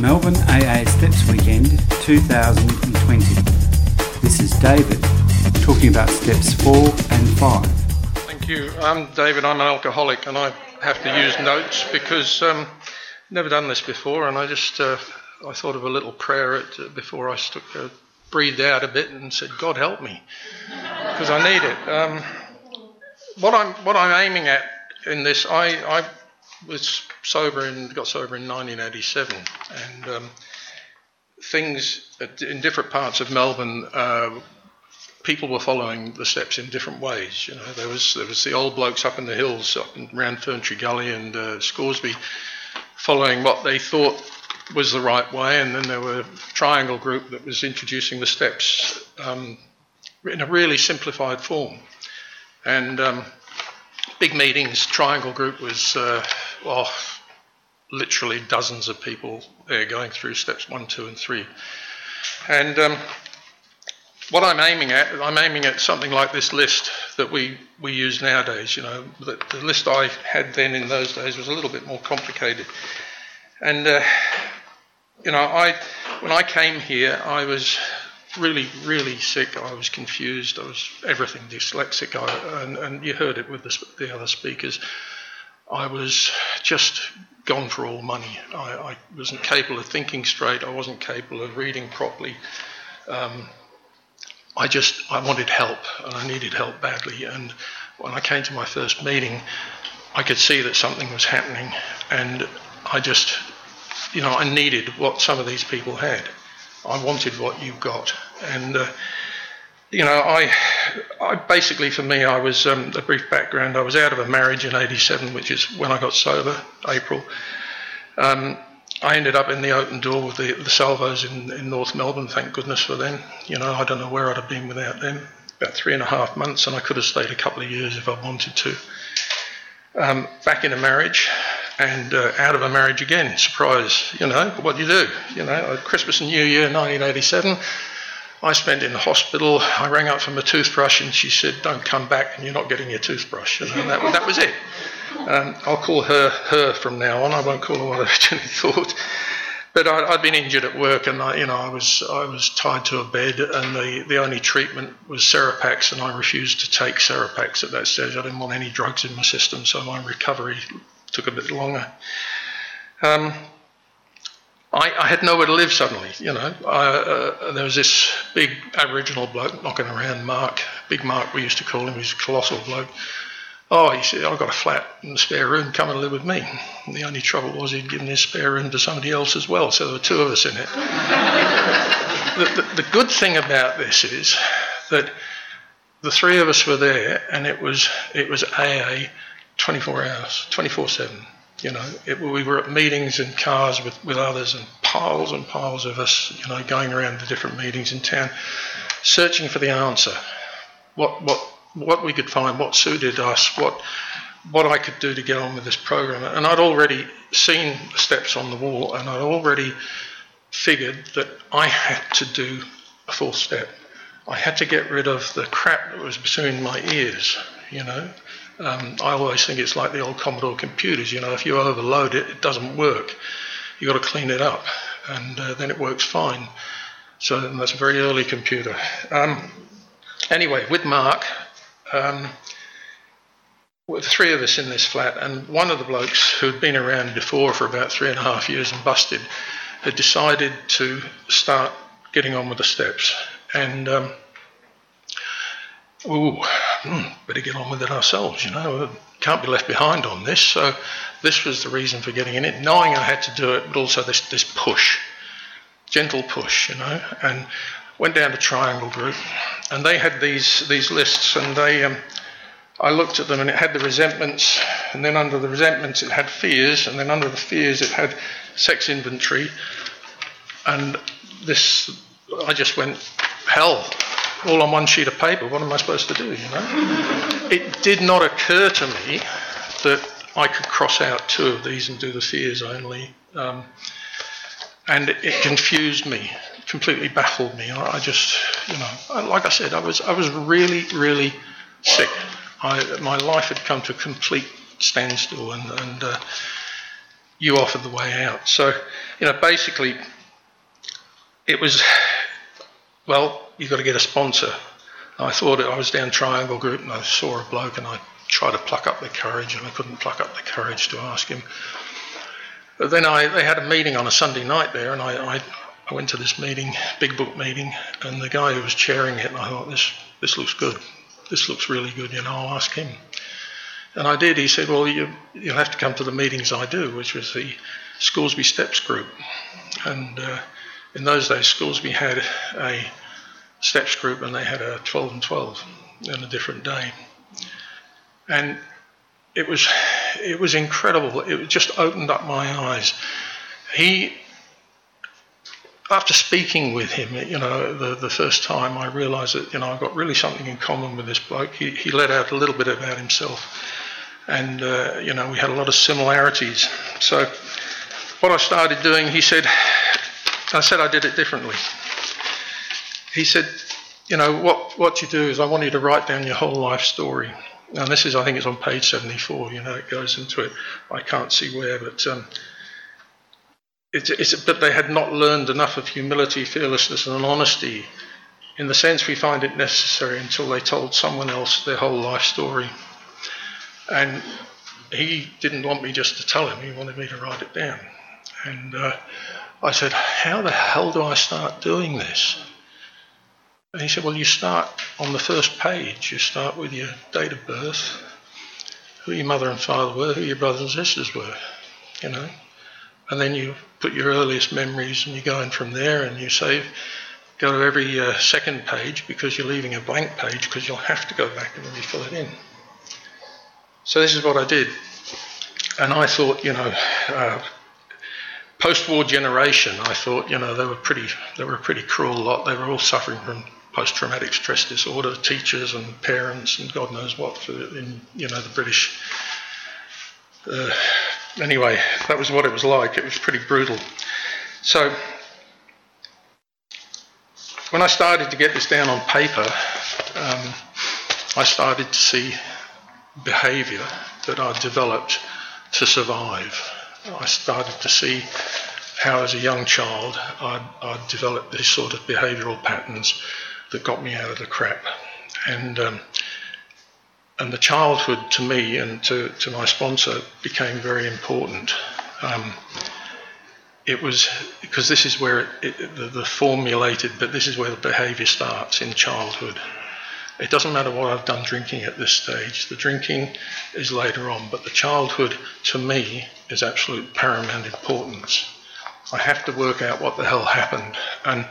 Melbourne AA Steps Weekend 2020. This is David talking about steps 4 and 5. Thank you. I'm David, I'm an alcoholic and I have to use notes because um, never done this before and I just uh, I thought of a little prayer at, uh, before I stuck, uh, breathed out a bit and said, God help me because I need it. Um, what I'm what I'm aiming at in this, I, I was sober and got sober in 1987, and um, things in different parts of Melbourne, uh, people were following the steps in different ways. You know, there was there was the old blokes up in the hills, up around Ferntree Gully and uh, Scoresby, following what they thought was the right way, and then there were a triangle group that was introducing the steps um, in a really simplified form, and um, big meetings. Triangle group was uh, well, literally dozens of people there going through steps one, two, and three. And um, what I'm aiming at, I'm aiming at something like this list that we, we use nowadays. You know, the, the list I had then in those days was a little bit more complicated. And, uh, you know, I, when I came here, I was really, really sick. I was confused. I was everything dyslexic. I, and, and, you heard it with the, the, other speakers. I was just gone for all money. I, I, wasn't capable of thinking straight. I wasn't capable of reading properly. Um, I just I wanted help and I needed help badly. And when I came to my first meeting, I could see that something was happening, and I just, you know, I needed what some of these people had. I wanted what you got, and uh, you know, I, I basically for me, I was um, a brief background. I was out of a marriage in '87, which is when I got sober, April. Um, I ended up in the open door with the, the Salvos in, in North Melbourne. Thank goodness for them. You know, I don't know where I'd have been without them. About three and a half months, and I could have stayed a couple of years if I wanted to. Um, back in a marriage, and uh, out of a marriage again. Surprise, you know, what do you do? You know, Christmas and New Year 1987. I spent in the hospital. I rang up for my toothbrush, and she said, "Don't come back, and you're not getting your toothbrush." And that, that was it. Um, I'll call her her from now on. I won't call her what I originally thought. But I, had been injured at work, and I, you know, I was I was tied to a bed, and the, the only treatment was Serepax, and I refused to take Serepax at that stage. I didn't want any drugs in my system, so my recovery took a bit longer. Um, I, I, had nowhere to live suddenly, you know. I, uh, there was this big Aboriginal bloke knocking around, Mark, Big Mark we used to call him, he's a colossal bloke. Oh, he said, I've got a flat in the spare room, come and live with me. And the only trouble was he'd given his spare room to somebody else as well, so there were two of us in it. the, the, the good thing about this is that the three of us were there and it was, it was AA 24 hours, 24 7. You know, it, we were at meetings in cars with, with others and piles and piles of us, you know, going around the different meetings in town, searching for the answer. What, what, what we could find, what suited us, what, what I could do to get on with this program. And I'd already seen steps on the wall and I'd already figured that I had to do a fourth step. I had to get rid of the crap that was between my ears, you know. Um, I always think it's like the old Commodore computers. You know, if you overload it, it doesn't work. You've got to clean it up, and uh, then it works fine. So that's a very early computer. Um, anyway, with Mark, um, with three of us in this flat, and one of the blokes who'd been around before for about three and a half years and busted had decided to start getting on with the steps. And um, ooh, hmm, better get on with it ourselves, you know, can't be left behind on this. So this was the reason for getting in it, knowing I had to do it, but also this, this push, gentle push, you know, and went down to Triangle Group, and they had these these lists, and they, um, I looked at them, and it had the resentments, and then under the resentments it had fears, and then under the fears it had sex inventory, and this, I just went hell all on one sheet of paper. What am I supposed to do? You know, it did not occur to me that I could cross out two of these and do the fears only, um, and it, confused me, completely baffled me. I, I, just, you know, like I said, I was I was really really sick. I, my life had come to a complete standstill, and, and uh, you offered the way out. So, you know, basically, it was, well, you've got to get a sponsor. I thought I was down Triangle Group and I saw a bloke and I tried to pluck up the courage and I couldn't pluck up the courage to ask him. But then I, they had a meeting on a Sunday night there and I, I, I went to this meeting, big book meeting, and the guy who was chairing it, and I thought, this, this looks good. This looks really good, you know, I'll ask him. And I did. He said, Well, you, you'll have to come to the meetings I do, which was the Scoresby Steps group. And uh, in those days, Scoresby had a steps group and they had a 12 and 12 on a different day. And it was, it was incredible. It just opened up my eyes. He, after speaking with him, you know, the, the first time, I realised that, you know, I've got really something in common with this bloke. He, he let out a little bit about himself and uh, you know we had a lot of similarities. So what I started doing, he said, I said I did it differently. He said, you know what what you do is I want you to write down your whole life story. And this is I think it's on page 74. You know it goes into it. I can't see where, but. Um, it's, it's, but they had not learned enough of humility, fearlessness, and honesty in the sense we find it necessary until they told someone else their whole life story. And he didn't want me just to tell him, he wanted me to write it down. And uh, I said, How the hell do I start doing this? And he said, Well, you start on the first page. You start with your date of birth, who your mother and father were, who your brothers and sisters were, you know. And then you put your earliest memories and you go in from there and you save. Go to every uh, second page because you're leaving a blank page because you'll have to go back and fill it in. So this is what I did. And I thought, you know, uh, post-war generation, I thought, you know, they were pretty, they were a pretty cruel lot. They were all suffering from post-traumatic stress disorder, teachers and parents and God knows what for in, you know, the British. Uh, anyway, that was what it was like. It was pretty brutal. So when I started to get this down on paper, um, I started to see behaviour that I developed to survive. I started to see how, as a young child, I'd developed these sort of behavioural patterns that got me out of the crap. And um, and the childhood to me and to, to my sponsor became very important. Um, it was because this is where it, it, the, the formulated, but this is where the behaviour starts in childhood. It doesn't matter what I've done drinking at this stage. The drinking is later on, but the childhood to me is absolute paramount importance. I have to work out what the hell happened. And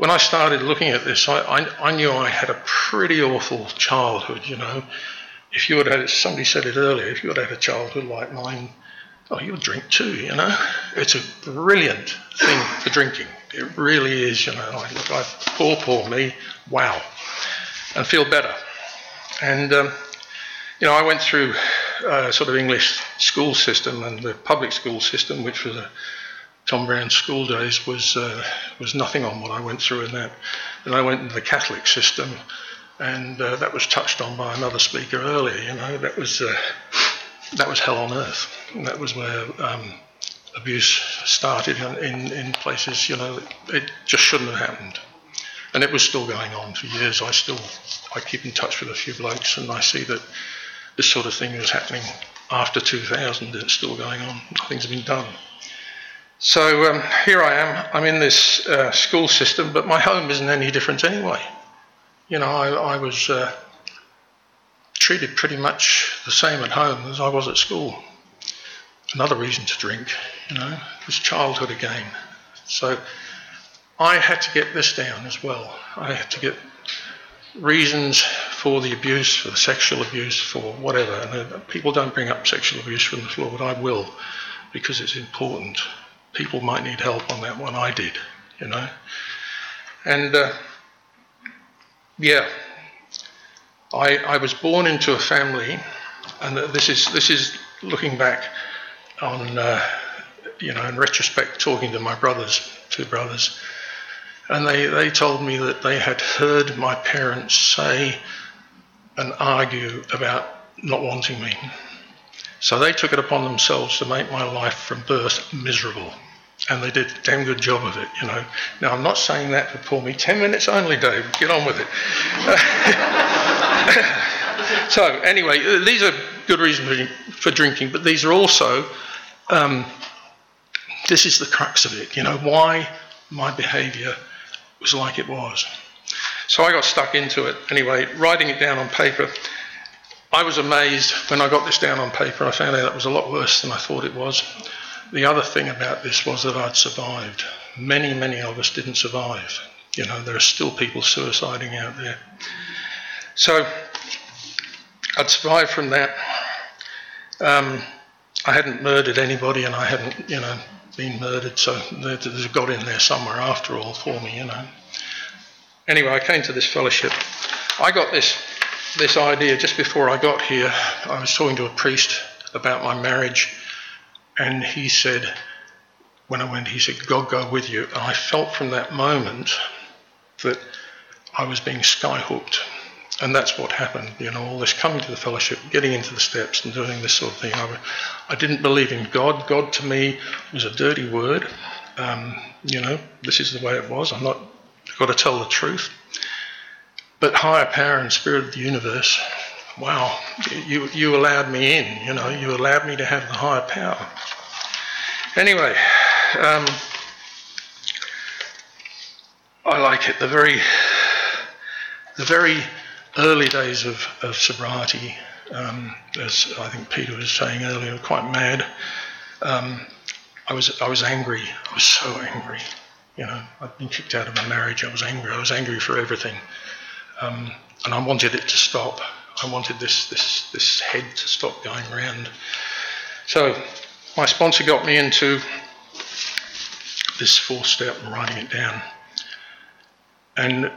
when I started looking at this, I, I, I knew I had a pretty awful childhood, you know. If you had had, somebody said it earlier, if you had had a childhood like mine, oh, you'll drink too, you know. It's a brilliant thing for drinking. It really is, you know. I, look, I, poor, poor me, wow and feel better. And um, you know, I went through a sort of English school system, and the public school system, which was a Tom Brown's school days, was uh, was nothing on what I went through in that. And I went into the Catholic system, and uh, that was touched on by another speaker earlier. You know, that was uh, that was hell on earth. And that was where um, abuse started in, in, places. You know, it just shouldn't have happened and it was still going on for years. I still I keep in touch with a few blokes, and I see that this sort of thing is happening after 2000. It's still going on. Nothing's been done. So um, here I am. I'm in this uh, school system, but my home isn't any different anyway. You know, I, I was uh, treated pretty much the same at home as I was at school. Another reason to drink, you know, was childhood again. So I had to get this down as well. I had to get reasons for the abuse, for the sexual abuse, for whatever. And uh, people don't bring up sexual abuse from the floor, but I will because it's important. People might need help on that one. I did, you know. And uh, yeah, I, I was born into a family, and this is this is looking back on, uh, you know, in retrospect, talking to my brothers, two brothers and they, they told me that they had heard my parents say and argue about not wanting me. So they took it upon themselves to make my life from birth miserable. And they did a damn good job of it, you know. Now, I'm not saying that to pull me 10 minutes only, Dave. Get on with it. so, anyway, these are good reasons for drinking, but these are also, um, this is the crux of it, you know, why my behaviour was like it was. So I got stuck into it. Anyway, writing it down on paper, I was amazed when I got this down on paper. I found out it was a lot worse than I thought it was. The other thing about this was that I'd survived. Many, many of us didn't survive. You know, there are still people suiciding out there. So I'd survived from that. Um, I hadn't murdered anybody and I hadn't, you know, been murdered, so there's a God in there somewhere after all for me, you know anyway, I came to this fellowship. I got this this idea just before I got here. I was talking to a priest about my marriage, and he said, when I went, he said, God go with you. And I felt from that moment that I was being skyhooked. And that's what happened, you know, all this coming to the fellowship, getting into the steps and doing this sort of thing. I, I didn't believe in God. God to me was a dirty word. Um, you know, this is the way it was. I'm not got to tell the truth. But higher power and spirit of the universe, wow, you, you allowed me in, you know, you allowed me to have the higher power. Anyway, um, I like it. The very, the very early days of, of sobriety, um, as I think Peter was saying earlier, quite mad. Um, I was I was angry. I was so angry. You know, I'd been kicked out of my marriage. I was angry. I was angry for everything, um, and I wanted it to stop. I wanted this this this head to stop going round. So my sponsor got me into this four step and writing it down, and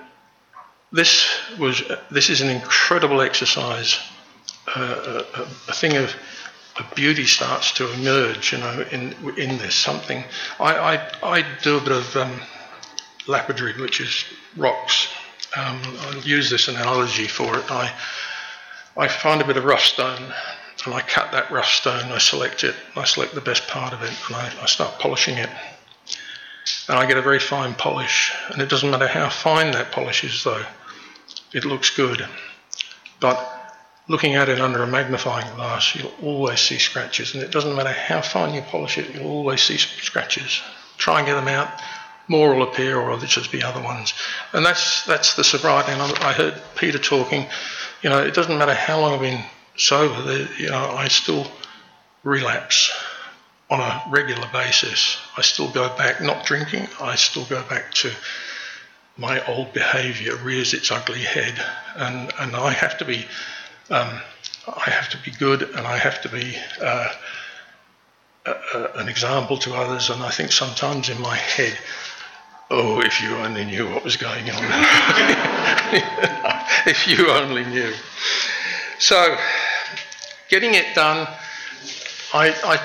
this was this is an incredible exercise, uh, a, a thing of a beauty starts to emerge, you know, in in this something. I I, I do a bit of um, lapidary, which is rocks. Um, I'll use this analogy for it. I I find a bit of rough stone, and I cut that rough stone. I select it. I select the best part of it, and I, I start polishing it. And I get a very fine polish, and it doesn't matter how fine that polish is, though. It looks good, but looking at it under a magnifying glass, you'll always see scratches, and it doesn't matter how fine you polish it, you'll always see scratches. Try and get them out. More will appear, or there'll just be other ones. And that's that's the sobriety. And I heard Peter talking. You know, it doesn't matter how long I've been sober. You know, I still relapse on a regular basis. I still go back, not drinking. I still go back to my old behaviour rears its ugly head, and and I have to be um, I have to be good and I have to be uh, a, a, an example to others. And I think sometimes in my head, oh, if you only knew what was going on. if you only knew. So, getting it done, I, I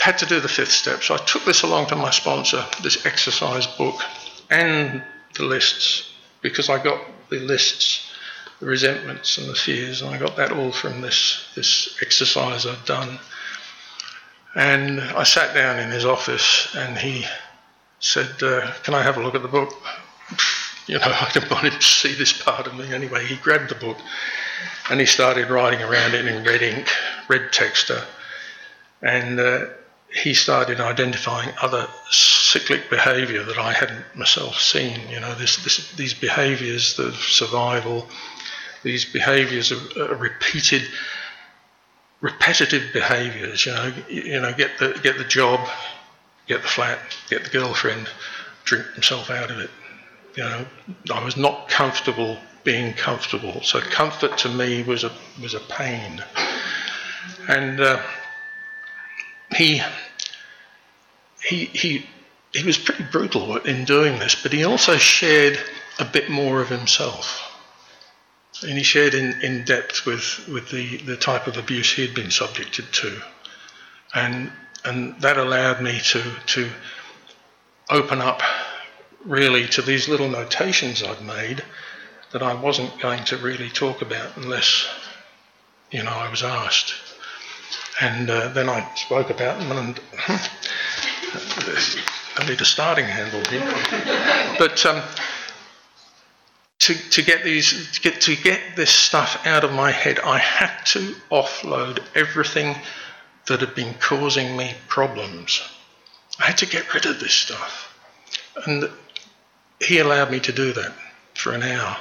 had to do the fifth step. So I took this along to my sponsor, this exercise book, and the lists, because I got the lists the resentments and the fears, and I got that all from this this exercise I'd done. And I sat down in his office, and he said, uh, "Can I have a look at the book?" You know, I didn't want him to see this part of me anyway. He grabbed the book, and he started writing around it in red ink, red texter, and. Uh, he started identifying other cyclic behaviour that I hadn't myself seen. You know, this, this, these behaviours, the survival, these behaviours of are repeated, repetitive behaviours. You know, you know, get the get the job, get the flat, get the girlfriend, drink himself out of it. You know, I was not comfortable being comfortable. So comfort to me was a was a pain, and uh, he he he he was pretty brutal in doing this, but he also shared a bit more of himself and he shared in, in depth with, with the, the type of abuse he had been subjected to. And, and that allowed me to, to open up really to these little notations I'd made that I wasn't going to really talk about unless, you know, I was asked. And uh, then I spoke about them, and I need a starting handle here. But um, to, to get these to get to get this stuff out of my head, I had to offload everything that had been causing me problems. I had to get rid of this stuff. And he allowed me to do that for an hour.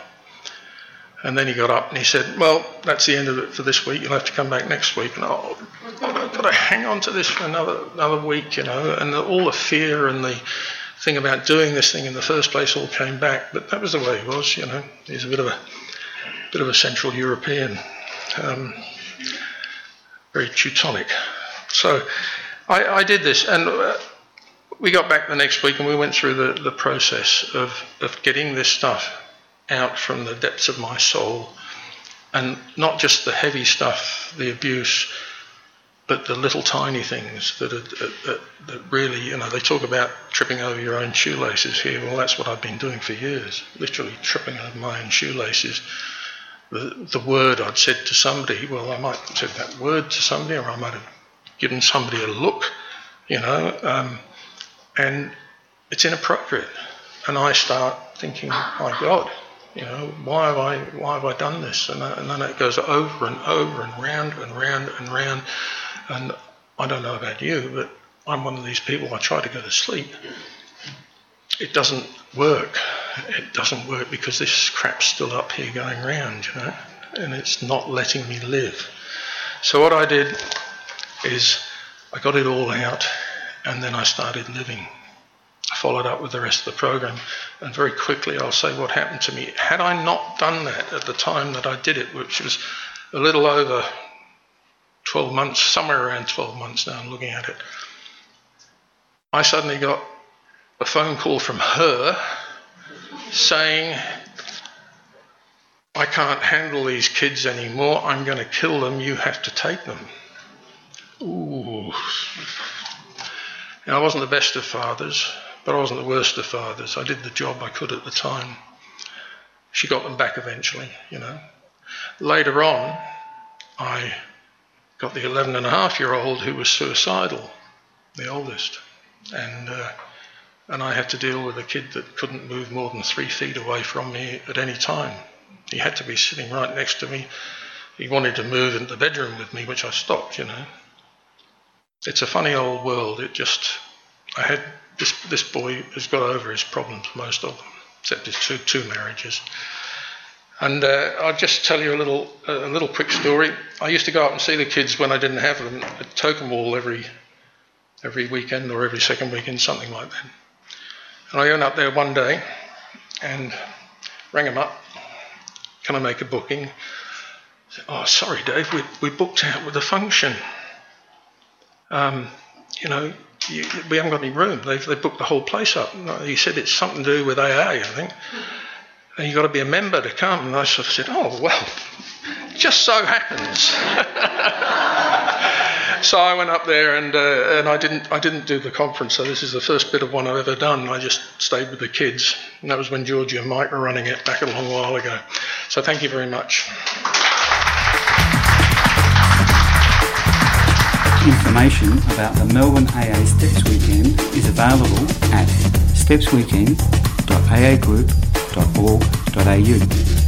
And then he got up and he said, Well, that's the end of it for this week. You'll have to come back next week. And oh, I've got to hang on to this for another another week, you know. And all the fear and the thing about doing this thing in the first place all came back. But that was the way he was, you know. He's a bit of a bit of a Central European, um, very Teutonic. So I, I did this, and uh, we got back the next week, and we went through the, the process of of getting this stuff out from the depths of my soul, and not just the heavy stuff, the abuse but the little tiny things that, are, that, that really, you know, they talk about tripping over your own shoelaces here. Well, that's what I've been doing for years, literally tripping over my own shoelaces. The, the word I'd said to somebody, well, I might have said that word to somebody, or I might have given somebody a look, you know, um, and it's inappropriate. And I start thinking, my God, you know, why have I, why have I done this? And, and then it goes over and over and round and round and round and I don't know about you, but I'm one of these people, I try to go to sleep. It doesn't work. It doesn't work because this crap's still up here going round, you know, and it's not letting me live. So what I did is I got it all out and then I started living. I followed up with the rest of the program, and very quickly I'll say what happened to me. Had I not done that at the time that I did it, which was a little over 12 months, somewhere around 12 months now, I'm looking at it. I suddenly got a phone call from her saying, I can't handle these kids anymore. I'm going to kill them. You have to take them. Ooh. Now, I wasn't the best of fathers, but I wasn't the worst of fathers. I did the job I could at the time. She got them back eventually, you know. Later on, I got the 11 and a half year old who was suicidal, the oldest. And, uh, and I had to deal with a kid that couldn't move more than three feet away from me at any time. He had to be sitting right next to me. He wanted to move into the bedroom with me, which I stopped, you know. It's a funny old world. It just, I had, this, this boy has got over his problems, most of them, except his two, two marriages. And uh, I'll just tell you a little, a little quick story. I used to go out and see the kids when I didn't have them at Tocumwal every, every weekend or every second weekend, something like that. And I went up there one day and rang them up. Can I make a booking? Said, oh, sorry, Dave, we, we booked out with a function. Um, you know, you, we haven't got any room. They've, they booked the whole place up. He said it's something to do with AA, I think and you've got to be a member to come. And I sort of said, oh, well, just so happens. so I went up there and, uh, and I, didn't, I didn't do the conference. So this is the first bit of one I've ever done. I just stayed with the kids. And that was when Georgie and Mike were running it back a long while ago. So thank you very much. Information about the Melbourne AA Steps Weekend is available at stepsweekend.aagroup.com www.ecom.org.au.